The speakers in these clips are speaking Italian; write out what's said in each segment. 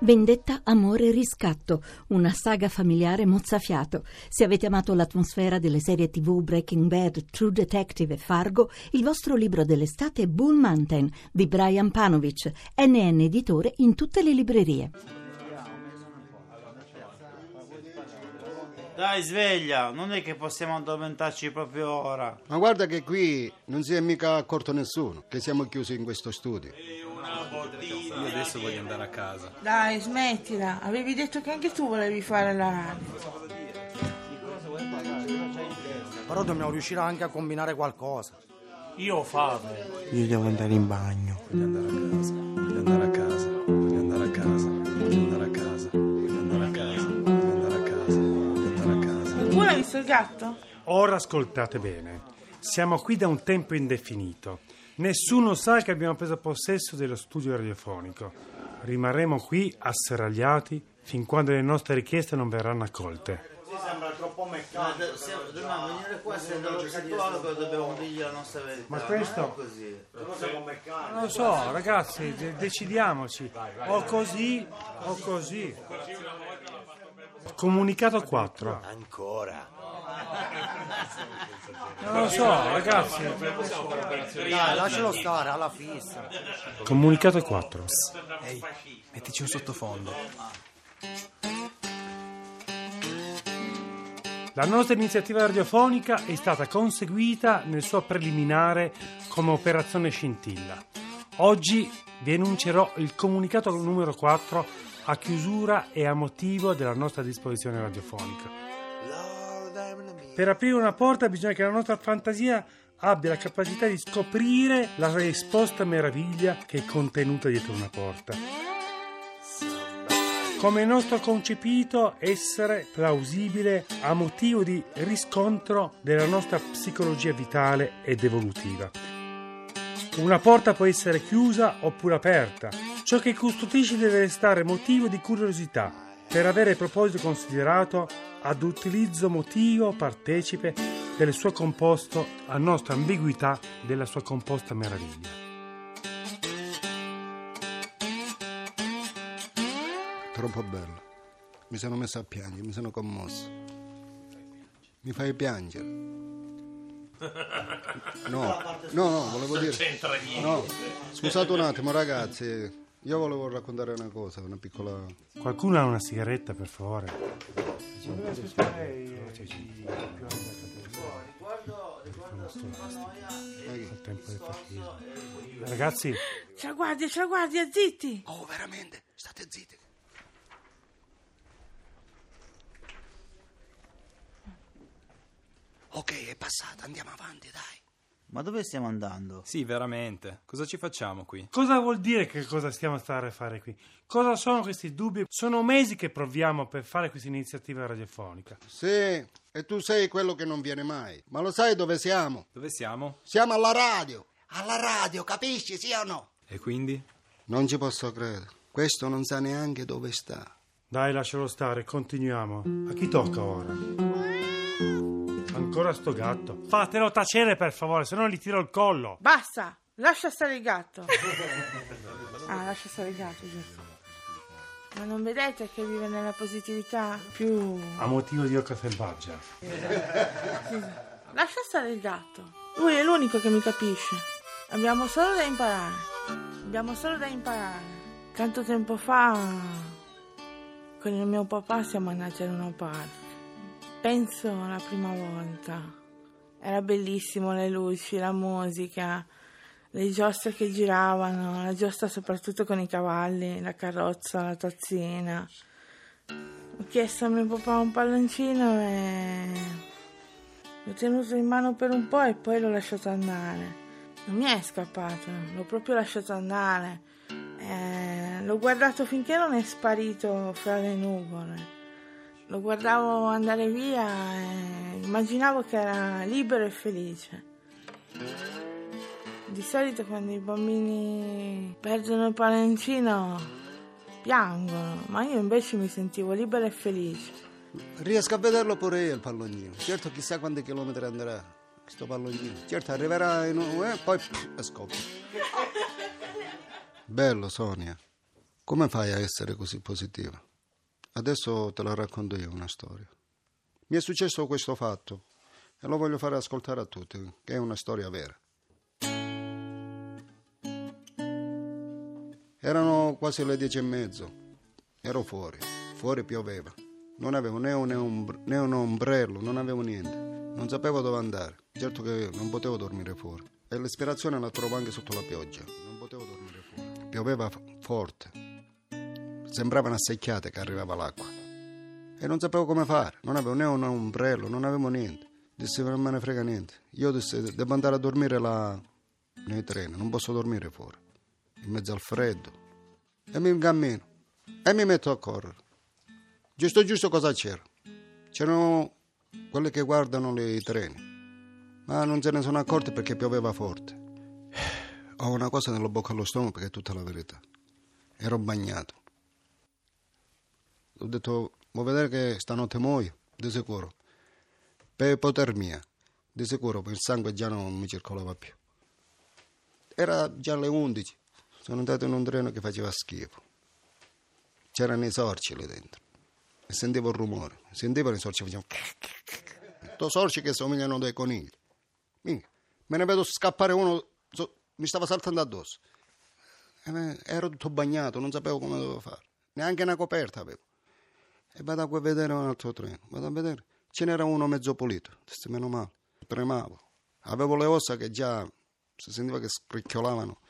Vendetta, amore e riscatto, una saga familiare mozzafiato. Se avete amato l'atmosfera delle serie tv Breaking Bad, True Detective e Fargo, il vostro libro dell'estate è Bull Mountain di Brian Panovic, NN editore in tutte le librerie. Dai, sveglia, non è che possiamo addormentarci proprio ora. Ma guarda che qui non si è mica accorto nessuno che siamo chiusi in questo studio. Io adesso voglio andare a casa. Dai, smettila. Avevi detto che anche tu volevi fare la radio. Però dobbiamo riuscire anche a combinare qualcosa. Io ho fame. Io devo andare in bagno. Voglio andare a casa. Voglio andare a casa. Voglio andare a casa. Voglio andare a casa. Voglio andare a casa. Voglio andare a casa. Voglio andare a casa. Qualcuno ha visto il gatto? Ora ascoltate bene. Siamo qui da un tempo indefinito. Nessuno sa che abbiamo preso possesso dello studio radiofonico. Rimarremo qui asserragliati fin quando le nostre richieste non verranno accolte. sembra troppo meccanico. Dobbiamo venire qua se dello catalogo dobbiamo dirgli la nostra verità. Ma questo- Non è così. Non lo so, ragazzi, de- decidiamoci. O così o così. Comunicato 4. Ancora. Non lo so, ragazzi. Dai, lascialo stare, alla fissa. Comunicato 4. Ehi, mettici un sottofondo. La nostra iniziativa radiofonica è stata conseguita nel suo preliminare come operazione scintilla. Oggi vi annuncerò il comunicato numero 4 a chiusura e a motivo della nostra disposizione radiofonica. Per aprire una porta bisogna che la nostra fantasia abbia la capacità di scoprire la risposta meraviglia che è contenuta dietro una porta. Come è nostro concepito essere plausibile a motivo di riscontro della nostra psicologia vitale ed evolutiva. Una porta può essere chiusa oppure aperta. Ciò che custodisce deve restare motivo di curiosità per avere il proposito considerato ad utilizzo motivo partecipe del suo composto a nostra ambiguità della sua composta meraviglia. Troppo bello. Mi sono messo a piangere, mi sono commosso. Mi fai piangere. No, no, no, volevo dire. No, scusate un attimo, ragazzi. Io volevo raccontare una cosa, una piccola. Qualcuno ha una sigaretta, per favore? Ragazzi, C'è la guardia, c'è la guardia, zitti. Oh, veramente? State zitti. Ok, è passata, andiamo avanti, dai. Ma dove stiamo andando? Sì, veramente. Cosa ci facciamo qui? cosa vuol dire che cosa stiamo a stare a fare qui? Cosa sono questi dubbi? Sono mesi che proviamo per fare questa iniziativa radiofonica. Sì, e tu sei quello che non viene mai. Ma lo sai dove siamo? Dove siamo? Siamo alla radio. Alla radio, capisci, sì o no? E quindi? Non ci posso credere. Questo non sa neanche dove sta. Dai, lascialo stare, continuiamo. A chi tocca ora? Ancora sto gatto. Fatelo tacere, per favore, se no gli tiro il collo. Basta, lascia stare il gatto. Ah, lascia stare il gatto, giusto. Ma non vedete che vive nella positività più... A motivo di oca selvaggia. Lascia stare il gatto. Lui è l'unico che mi capisce. Abbiamo solo da imparare. Abbiamo solo da imparare. Tanto tempo fa, con il mio papà siamo andati ad una park. Penso la prima volta. Era bellissimo le luci, la musica, le giostre che giravano, la giostra soprattutto con i cavalli, la carrozza, la tazzina. Ho chiesto a mio papà un palloncino e L'ho tenuto in mano per un po' e poi l'ho lasciato andare. Non mi è scappato, l'ho proprio lasciato andare. Eh, l'ho guardato finché non è sparito fra le nuvole. Lo guardavo andare via e immaginavo che era libero e felice. Di solito quando i bambini perdono il palloncino piangono, ma io invece mi sentivo libera e felice. Riesco a vederlo pure io il pallonino. Certo, chissà quanti chilometri andrà questo pallonino. Certo, arriverà in un... eh, poi pff, scoppia. Bello, Sonia. Come fai a essere così positiva? Adesso te la racconto io una storia. Mi è successo questo fatto e lo voglio fare ascoltare a tutti, che è una storia vera. Erano quasi le dieci e mezzo, ero fuori, fuori pioveva, non avevo né un, un, né un ombrello, non avevo niente, non sapevo dove andare, certo che non potevo dormire fuori. E l'ispirazione la trovo anche sotto la pioggia, non potevo dormire fuori, pioveva forte, sembrava una secchiata che arrivava l'acqua e non sapevo come fare, non avevo né un ombrello, non avevo niente, dissi non me ne frega niente, io dissi devo andare a dormire là nei treni, non posso dormire fuori in mezzo al freddo e mi incammino e mi metto a correre. Giusto giusto cosa c'era? C'erano quelli che guardano i treni, ma non se ne sono accorti perché pioveva forte. Ho una cosa nella bocca allo stomaco perché è tutta la verità. Ero bagnato. Ho detto, vuoi vedere che stanotte muoio? Di sicuro. Per ipotermia. Di sicuro, il sangue già non mi circolava più. Era già le 11 sono andato in un treno che faceva schifo. C'erano i sorci lì dentro. E sentivo il rumore. Sentivo i sorci facevano... Due sorci che somigliano a dei conigli. Minchia. Me ne vedo scappare uno... Mi stava saltando addosso. Ero tutto bagnato, non sapevo come dovevo fare. Neanche una coperta avevo. E vado a vedere un altro treno. Vado a vedere. Ce n'era uno mezzo pulito. Meno male. Tremavo. Avevo le ossa che già si sentiva che scricchiolavano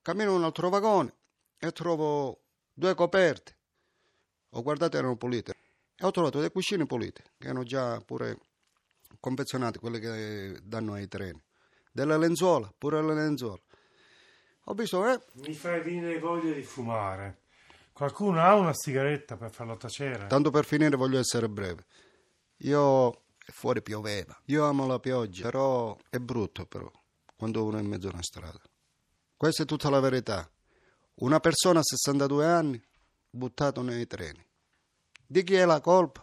Cammino in un altro vagone e trovo due coperte. Ho guardato erano pulite. E ho trovato dei cuscini puliti, che erano già pure confezionati, quelli che danno ai treni. Delle lenzuola, pure le lenzuola. Ho visto, eh? Mi fai venire voglia di fumare. Qualcuno ha una sigaretta per farlo tacere? Tanto per finire voglio essere breve. Io fuori pioveva. Io amo la pioggia, però è brutto però quando uno è in mezzo a una strada. Questa è tutta la verità. Una persona a 62 anni buttato nei treni. Di chi è la colpa?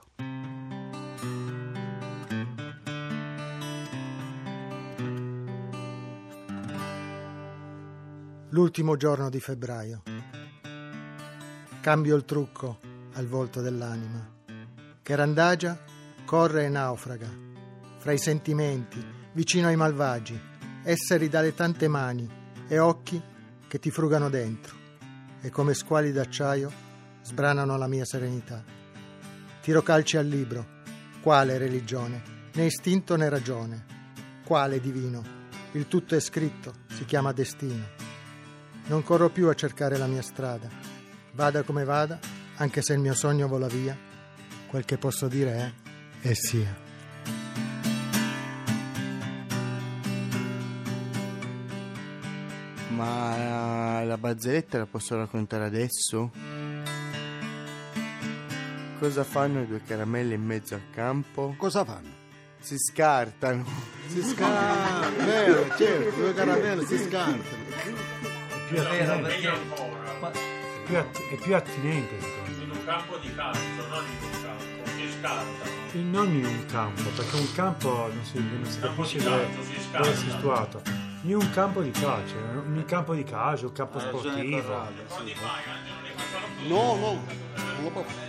L'ultimo giorno di febbraio. Cambio il trucco al volto dell'anima, che randagia, corre e naufraga, fra i sentimenti, vicino ai malvagi, esseri dalle tante mani, e occhi che ti frugano dentro e come squali d'acciaio sbranano la mia serenità. Tiro calci al libro. Quale religione? Né istinto né ragione. Quale divino? Il tutto è scritto, si chiama destino. Non corro più a cercare la mia strada. Vada come vada, anche se il mio sogno vola via, quel che posso dire è e sia. Ma la barzelletta la posso raccontare adesso? Cosa fanno i due caramelle in mezzo al campo? Cosa fanno? Si scartano. Si scartano, vero, certo, due caramelle si scartano. Più attinente, è più, att- è più attinente secondo me. In un campo di calcio, non in un campo, si scartano. E non in un campo, perché un campo non si, non si capisce dove, si dove è scarta. situato. In un campo di calcio, in un campo di calcio, un campo sportivo. No, no, non lo posso.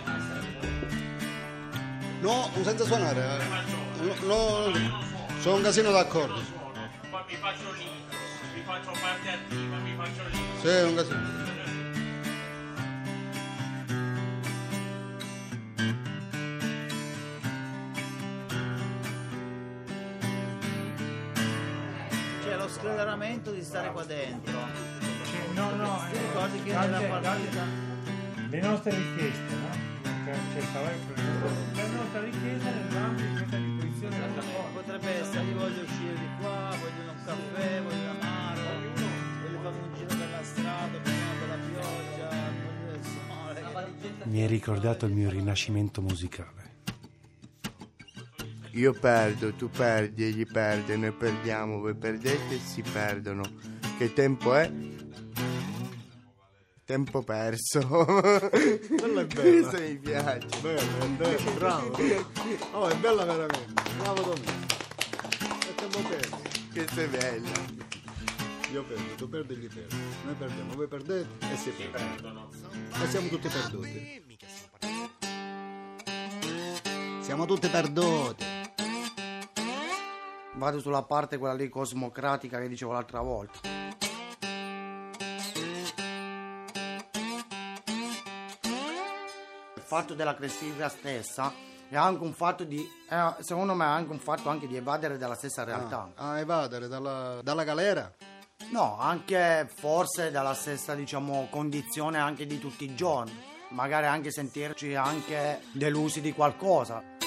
No, senza suonare. eh. No, no, sono un casino d'accordo. Mi faccio lì, mi faccio parte attiva, mi faccio lì. Sì, è un casino. Lo scleramento di stare qua dentro. No, no, Ti ricordi che nella partita... le nostre richieste, no? La nostra richiesta nell'ambito di questa disposizione della. Potrebbe essere, io voglio uscire di qua, voglio un caffè, voglio un amaro, voglio fare un giro per la strada, prima della pioggia, voglio il sole. Mi hai ricordato il mio rinascimento musicale. Io perdo, tu perdi, egli perde, noi perdiamo, voi perdete e si perdono. Che tempo è? Tempo perso. Quella è bella. Questo mi piace. Bello, è bello, bravo. Oh, è bella veramente. Bravo Domenico. È tempo perso. Questo è bello. Io perdo, tu perdi, gli perdi. Noi perdiamo, voi perdete e si perdono. E siamo tutti perduti. Siamo tutti perduti. Vado sulla parte quella lì cosmocratica che dicevo l'altra volta. Il fatto della classifica stessa è anche un fatto di, è, secondo me è anche un fatto anche di evadere dalla stessa realtà. Ah, evadere dalla, dalla galera? No, anche forse dalla stessa, diciamo, condizione anche di tutti i giorni. Magari anche sentirci anche delusi di qualcosa.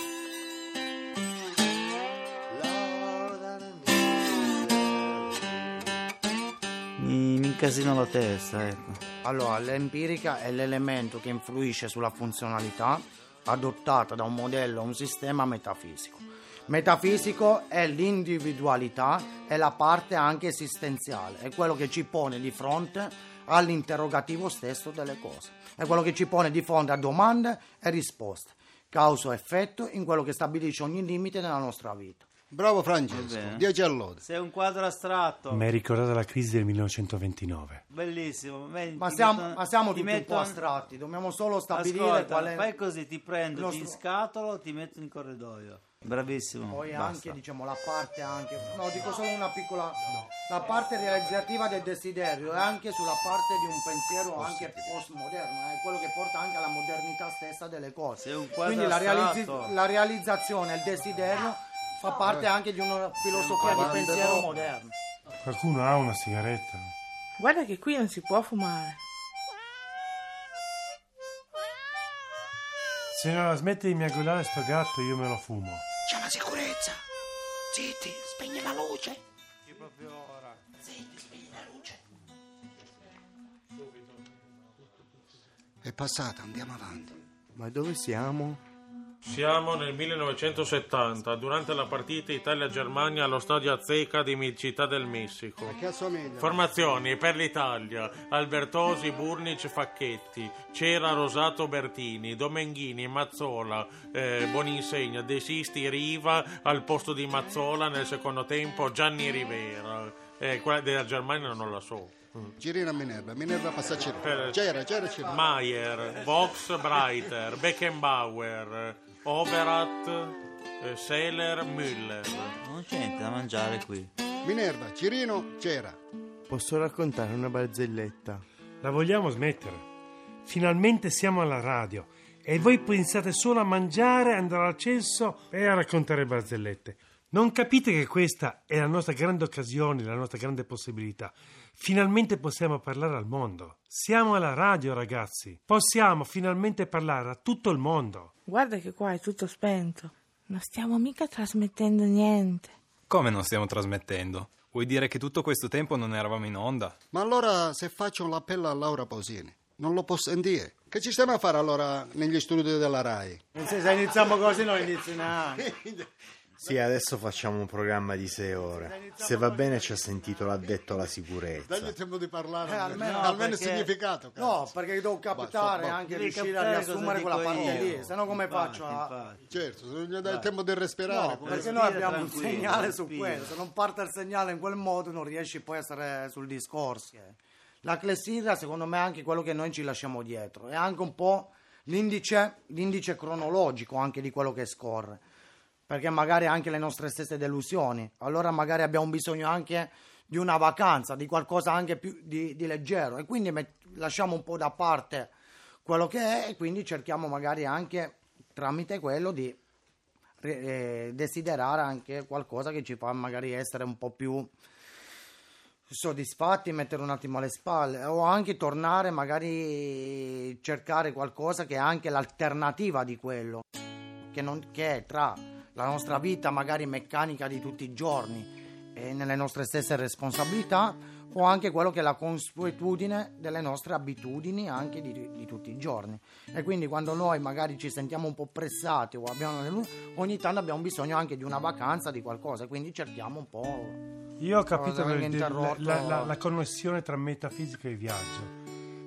Incasino la testa, ecco. Allora, l'empirica è l'elemento che influisce sulla funzionalità adottata da un modello o un sistema metafisico. Metafisico è l'individualità e la parte anche esistenziale, è quello che ci pone di fronte all'interrogativo stesso delle cose, è quello che ci pone di fronte a domande e risposte, causa-effetto in quello che stabilisce ogni limite nella nostra vita. Bravo Francesco, bene. 10 all'ode. Sei un quadro astratto. Mi hai ricordato la crisi del 1929. Bellissimo. Me- Ma ti siamo, metto- ma siamo ti tutti un metto po' astratti, dobbiamo solo stabilire Ascolta, qual è... fai così, ti prendo, ti stru- scatolo, ti metto in corridoio. Bravissimo. Poi basta. anche diciamo la parte anche no dico solo una piccola la parte realizzativa del desiderio e anche sulla parte di un pensiero anche postmoderno è quello che porta anche alla modernità stessa delle cose quindi la, realizzi- la realizzazione il desiderio fa parte anche di una filosofia di pensiero moderno Qualcuno ha una sigaretta? Guarda che qui non si può fumare. Se non la smette di miagolare sto gatto, io me lo fumo. C'è la sicurezza. Zitti, spegni la luce. È passata, andiamo avanti. Ma dove siamo? Siamo nel 1970, durante la partita Italia-Germania allo stadio Azteca di Città del Messico. Formazioni per l'Italia: Albertosi, Burnic, Facchetti, Cera, Rosato, Bertini, Domenghini, Mazzola, eh, Boninsegna, De Sisti, Riva al posto di Mazzola nel secondo tempo, Gianni Rivera. Eh, quella della Germania non la so. Girina Minerva, Minerva passa c'era. Per- C'era, c'era, c'era. Maier, Vox, Breiter, Beckenbauer, Overath, eh, Seller, Müller. Non c'è niente da mangiare qui. Minerva, Cirino, c'era. Posso raccontare una barzelletta? La vogliamo smettere? Finalmente siamo alla radio e voi pensate solo a mangiare, andare al cesso e a raccontare barzellette. Non capite che questa è la nostra grande occasione, la nostra grande possibilità. Finalmente possiamo parlare al mondo. Siamo alla radio, ragazzi. Possiamo finalmente parlare a tutto il mondo. Guarda che qua è tutto spento. Non stiamo mica trasmettendo niente. Come non stiamo trasmettendo? Vuoi dire che tutto questo tempo non eravamo in onda? Ma allora se faccio l'appello a Laura Pausini, non lo posso sentire. Che ci stiamo a fare allora negli studi della RAI? se iniziamo così non inizi neanche Sì, adesso facciamo un programma di sei ore. Se va bene ci ha sentito l'addetto alla sicurezza. Dagli tempo di parlare, Eh, almeno, almeno almeno il perché- significato. cazzo. no perché devo captare Basta, anche devi riuscire a riassumere quella parte io. lì se no come Infatti, faccio a... infatti. Certo, se non gli dai il tempo di respirare. No, perché noi abbiamo un segnale su quello. Se non parte il segnale in quel modo, non riesci poi a stare sul discorso. eh. La clessidra, secondo me, è anche quello che noi ci lasciamo dietro. È anche un po' l'indice, l'indice cronologico anche di quello che scorre. Perché magari anche le nostre stesse delusioni. Allora magari abbiamo bisogno anche di una vacanza, di qualcosa anche più di, di leggero. E quindi met- lasciamo un po' da parte quello che è e quindi cerchiamo magari anche tramite quello di eh, desiderare anche qualcosa che ci fa magari essere un po' più soddisfatti, mettere un attimo alle spalle o anche tornare magari cercare qualcosa che è anche l'alternativa di quello che, non, che è tra la nostra vita magari meccanica di tutti i giorni e nelle nostre stesse responsabilità o anche quello che è la consuetudine delle nostre abitudini anche di, di tutti i giorni e quindi quando noi magari ci sentiamo un po' pressati o abbiamo ogni tanto abbiamo bisogno anche di una vacanza di qualcosa quindi cerchiamo un po' Io ho capito interrotto. la, la- la connessione tra metafisica e viaggio.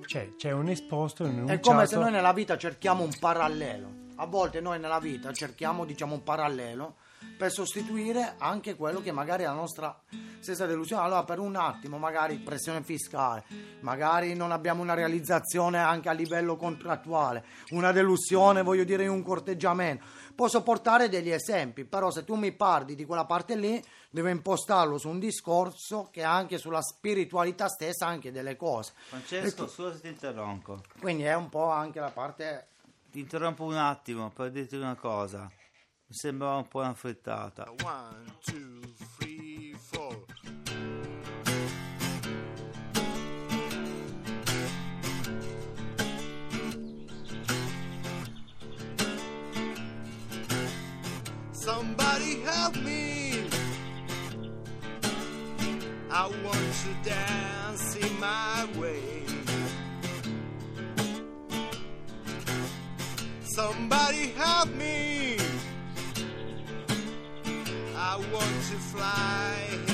Cioè, c'è un esposto e un È enunciato. come se noi nella vita cerchiamo un parallelo. A volte noi nella vita cerchiamo, diciamo, un parallelo per sostituire anche quello che magari è la nostra stessa delusione. Allora, per un attimo, magari pressione fiscale, magari non abbiamo una realizzazione anche a livello contrattuale, una delusione, voglio dire, in un corteggiamento. Posso portare degli esempi, però se tu mi parli di quella parte lì, devo impostarlo su un discorso che anche sulla spiritualità stessa anche delle cose. Francesco, scusa se ti interrompo. Quindi è un po' anche la parte Ti interrompo un attimo per dirti una cosa. Mi sembrava un po' una frittata. One, two, three, four. Somebody help me. I want to dance in my way. Somebody help me. I want to fly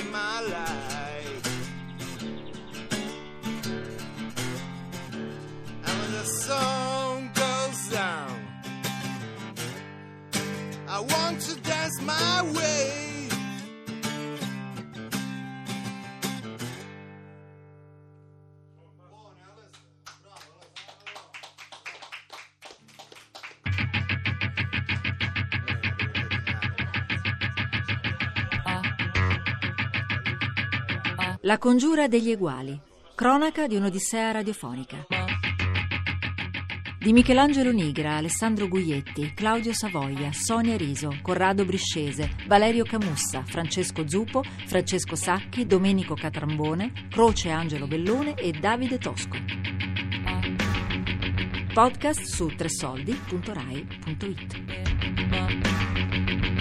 La congiura degli eguali. Cronaca di un'odissea radiofonica. Di Michelangelo Nigra, Alessandro Guglietti, Claudio Savoia, Sonia Riso, Corrado Briscese, Valerio Camussa, Francesco Zupo, Francesco Sacchi, Domenico Catrambone, Croce Angelo Bellone e Davide Tosco. Podcast su tresoldi.rai.it.